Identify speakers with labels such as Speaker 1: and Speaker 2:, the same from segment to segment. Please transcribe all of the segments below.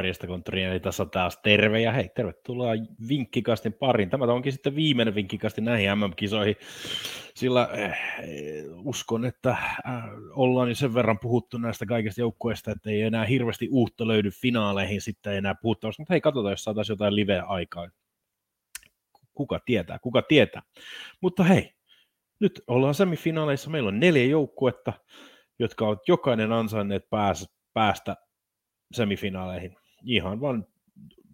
Speaker 1: morjesta konttoriin, eli tässä taas terve ja hei, tervetuloa vinkkikastin pariin. Tämä onkin sitten viimeinen vinkkikasti näihin MM-kisoihin, sillä äh, uskon, että äh, ollaan jo sen verran puhuttu näistä kaikista joukkueista, että ei enää hirveästi uutta löydy finaaleihin sitten enää puhuttavasti, mutta hei, katsotaan, jos saataisiin jotain live-aikaa. Kuka tietää, kuka tietää. Mutta hei, nyt ollaan semifinaaleissa, meillä on neljä joukkuetta, jotka ovat jokainen ansainneet päästä, päästä semifinaaleihin ihan vain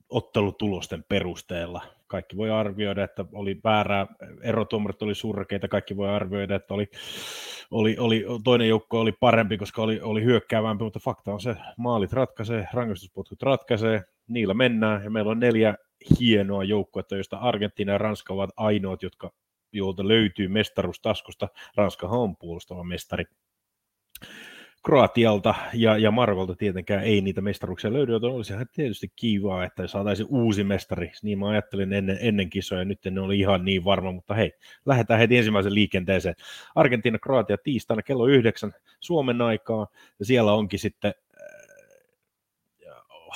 Speaker 1: ottelutulosten perusteella. Kaikki voi arvioida, että oli väärää, erotuomarit oli surkeita, kaikki voi arvioida, että oli, oli, oli, toinen joukko oli parempi, koska oli, oli hyökkäävämpi, mutta fakta on se, maalit ratkaisee, rangaistuspotkut ratkaisee, niillä mennään, ja meillä on neljä hienoa joukkuetta, joista Argentiina ja Ranska ovat ainoat, jotka, joilta löytyy mestaruus taskusta. Ranskahan on puolustava mestari. Kroatialta ja, ja Markolta tietenkään ei niitä mestaruuksia löydy, joten ihan tietysti kivaa, että saataisiin uusi mestari. Niin mä ajattelin ennen, ennen kisoja, nyt ne oli ihan niin varma, mutta hei, lähdetään heti ensimmäisen liikenteeseen. Argentiina, Kroatia tiistaina kello yhdeksän Suomen aikaa, ja siellä onkin sitten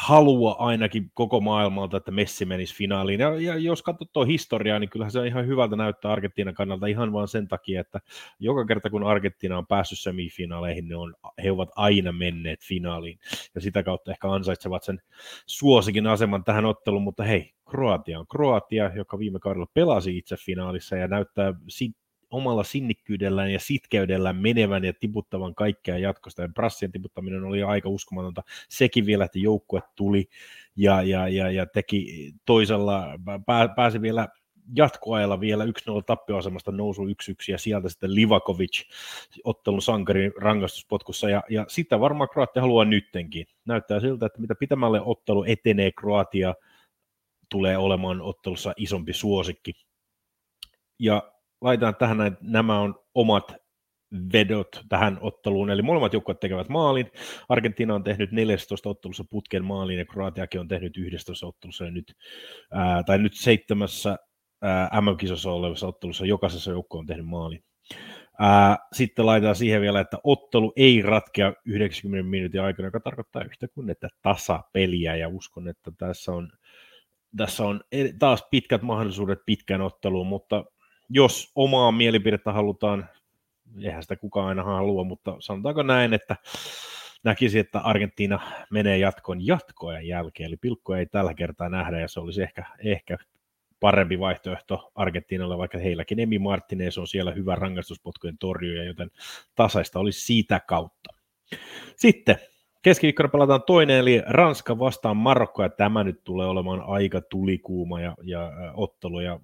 Speaker 1: halua ainakin koko maailmalta, että Messi menisi finaaliin. Ja, ja jos katsoo historiaa, niin kyllähän se on ihan hyvältä näyttää Argentiinan kannalta ihan vain sen takia, että joka kerta kun Argentiina on päässyt semifinaaleihin, ne on, he ovat aina menneet finaaliin. Ja sitä kautta ehkä ansaitsevat sen suosikin aseman tähän otteluun, mutta hei, Kroatia on Kroatia, joka viime kaudella pelasi itse finaalissa ja näyttää omalla sinnikkyydellään ja sitkeydellään menevän ja tiputtavan kaikkea jatkosta. Ja Brassien tiputtaminen oli aika uskomatonta. Sekin vielä, että joukkue tuli ja, ja, ja, ja teki toisella, pää, pääsi vielä jatkoajalla vielä 1-0 tappioasemasta nousu 1-1 ja sieltä sitten Livakovic ottelun sankarin rangaistuspotkussa ja, ja sitä varmaan Kroatia haluaa nyttenkin. Näyttää siltä, että mitä pitämälle ottelu etenee Kroatia tulee olemaan ottelussa isompi suosikki. Ja laitetaan tähän näin, nämä on omat vedot tähän otteluun, eli molemmat joukkueet tekevät maalin. Argentiina on tehnyt 14 ottelussa putken maalin ja Kroatiakin on tehnyt 11 ottelussa ja nyt, ää, tai nyt seitsemässä MM-kisossa olevassa ottelussa jokaisessa joukko on tehnyt maalin. Ää, sitten laitetaan siihen vielä, että ottelu ei ratkea 90 minuutin aikana, joka tarkoittaa yhtä kuin että tasapeliä, ja uskon, että tässä on, tässä on taas pitkät mahdollisuudet pitkään otteluun, mutta jos omaa mielipidettä halutaan, eihän sitä kukaan aina halua, mutta sanotaanko näin, että näkisi, että Argentiina menee jatkoon jatkojen jälkeen, eli pilkkoja ei tällä kertaa nähdä, ja se olisi ehkä, ehkä parempi vaihtoehto Argentiinalle, vaikka heilläkin Emi Martinez on siellä hyvä rangaistuspotkujen torjuja, joten tasaista olisi siitä kautta. Sitten keskiviikkona pelataan toinen, eli Ranska vastaan Marokko, ja tämä nyt tulee olemaan aika tulikuuma ja, ja ottelu, ja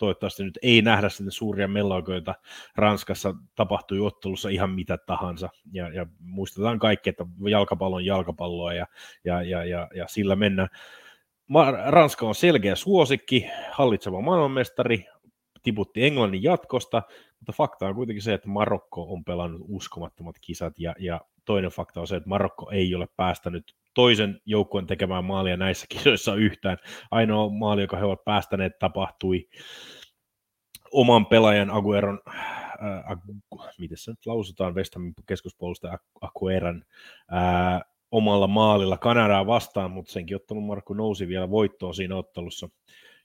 Speaker 1: toivottavasti nyt ei nähdä sitten suuria mellakoita. Ranskassa tapahtui ottelussa ihan mitä tahansa. Ja, ja muistetaan kaikki, että jalkapallo on jalkapalloa ja, ja, ja, ja, ja sillä mennään. Ranska on selkeä suosikki, hallitseva maailmanmestari, tiputti Englannin jatkosta, mutta fakta on kuitenkin se, että Marokko on pelannut uskomattomat kisat ja, ja toinen fakta on se, että Marokko ei ole päästänyt toisen joukkueen tekemään maalia näissä kisoissa yhtään. Ainoa maali, joka he ovat päästäneet, tapahtui oman pelaajan Agueron, äh, miten se nyt lausutaan, West Hamin keskuspuolustaja Agueran äh, omalla maalilla Kanadaa vastaan, mutta senkin ottanut Markku nousi vielä voittoon siinä ottelussa.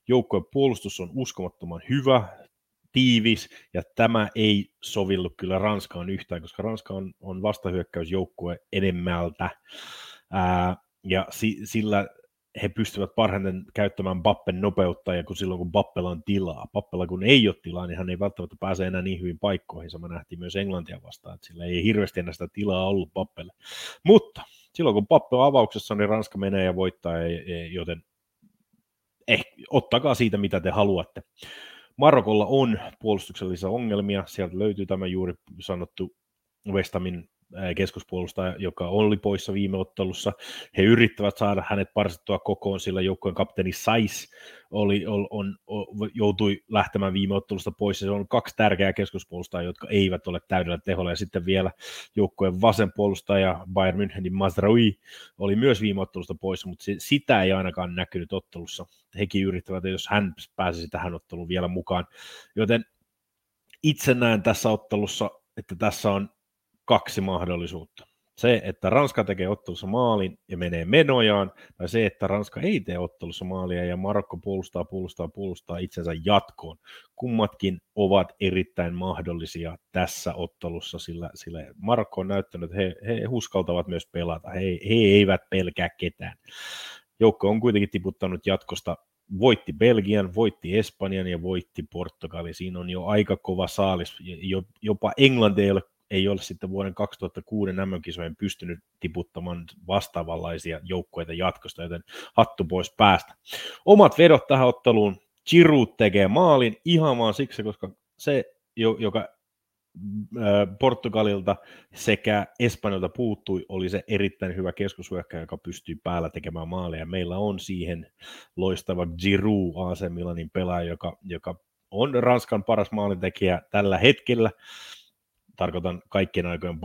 Speaker 1: Joukkueen puolustus on uskomattoman hyvä, tiivis, ja tämä ei sovillu kyllä Ranskaan yhtään, koska Ranska on, on vastahyökkäysjoukkue enemmältä ää, ja si, sillä he pystyvät parhaiten käyttämään Bappen nopeutta, ja kun silloin kun Bappella on tilaa. Bappella kun ei ole tilaa, niin hän ei välttämättä pääse enää niin hyvin paikkoihin. Sama nähtiin myös Englantia vastaan, että sillä ei hirveästi enää sitä tilaa ollut Bappelle. Mutta silloin kun Bappe on avauksessa, niin Ranska menee ja voittaa, joten eh, ottakaa siitä, mitä te haluatte. Marokolla on puolustuksellisia ongelmia, sieltä löytyy tämä juuri sanottu Westamin keskuspuolustaja, joka oli poissa viime ottelussa. He yrittävät saada hänet parsittua kokoon, sillä joukkueen kapteeni Sais oli, on, on, joutui lähtemään viime ottelusta pois. Se on kaksi tärkeää keskuspuolustajaa, jotka eivät ole täydellä teholla. Ja sitten vielä joukkueen vasen puolustaja Bayern Münchenin Mazraoui oli myös viime ottelusta pois, mutta sitä ei ainakaan näkynyt ottelussa. Hekin yrittävät, jos hän pääsisi tähän otteluun vielä mukaan. Joten itse näen tässä ottelussa, että tässä on kaksi mahdollisuutta. Se, että Ranska tekee ottelussa maalin ja menee menojaan, tai se, että Ranska ei tee ottelussa maalia ja Marokko puolustaa, puolustaa, puolustaa itsensä jatkoon. Kummatkin ovat erittäin mahdollisia tässä ottelussa, sillä, sillä Marokko on näyttänyt, että he, he uskaltavat myös pelata. He, he eivät pelkää ketään. Joukko on kuitenkin tiputtanut jatkosta voitti Belgian, voitti Espanjan ja voitti Portugali. Siinä on jo aika kova saalis. Jopa Englanti ei ole, ei ole sitten vuoden 2006 MM-kisojen pystynyt tiputtamaan vastaavanlaisia joukkoita jatkosta, joten hattu pois päästä. Omat vedot tähän otteluun. Giroud tekee maalin ihan vaan siksi, koska se, joka Portugalilta sekä Espanjalta puuttui, oli se erittäin hyvä keskushyökkäjä, joka pystyy päällä tekemään maaleja. Meillä on siihen loistava Giroud AC pelaaja, joka, joka on Ranskan paras maalintekijä tällä hetkellä tarkoitan kaikkien aikojen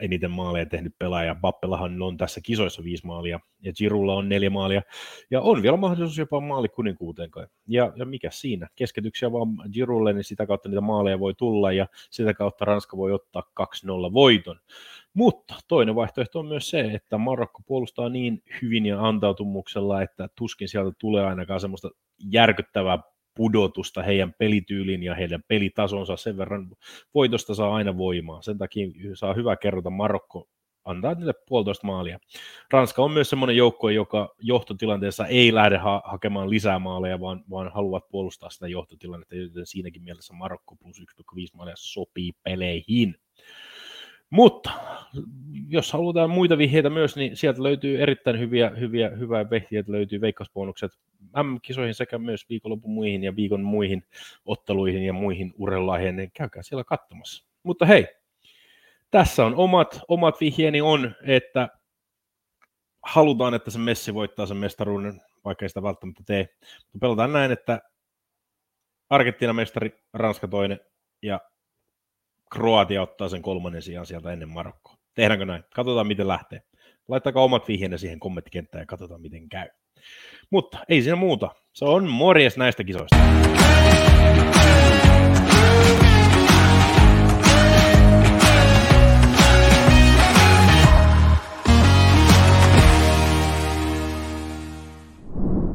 Speaker 1: eniten maaleja tehnyt pelaaja. Bappellahan on tässä kisoissa viisi maalia ja Girulla on neljä maalia ja on vielä mahdollisuus jopa maalikuninkuuteen kai. Ja, ja mikä siinä? Keskityksiä vaan Girulle, niin sitä kautta niitä maaleja voi tulla ja sitä kautta Ranska voi ottaa 2-0 voiton. Mutta toinen vaihtoehto on myös se, että Marokko puolustaa niin hyvin ja antautumuksella, että tuskin sieltä tulee ainakaan semmoista järkyttävää pudotusta heidän pelityyliin ja heidän pelitasonsa sen verran voitosta saa aina voimaa. Sen takia saa hyvä kerrota Marokko antaa niille puolitoista maalia. Ranska on myös semmoinen joukko, joka johtotilanteessa ei lähde ha- hakemaan lisää maaleja, vaan, vaan haluavat puolustaa sitä johtotilannetta, joten siinäkin mielessä Marokko plus 1,5 maalia sopii peleihin. Mutta jos halutaan muita vihjeitä myös, niin sieltä löytyy erittäin hyviä, hyviä hyvää vehtiä, löytyy veikkausbonukset M-kisoihin sekä myös viikonlopun muihin ja viikon muihin otteluihin ja muihin urheilulaheihin, niin käykää siellä katsomassa. Mutta hei, tässä on omat, omat vihjeeni on, että halutaan, että se Messi voittaa sen mestaruuden, vaikka ei sitä välttämättä tee. Pelataan näin, että Argentiina mestari, Ranska toinen ja Kroatia ottaa sen kolmannen sijaan sieltä ennen Marokkoa. Tehdäänkö näin? Katsotaan, miten lähtee. Laittakaa omat vihjeenne siihen kommenttikenttään ja katsotaan, miten käy. Mutta ei siinä muuta. Se on morjes näistä kisoista.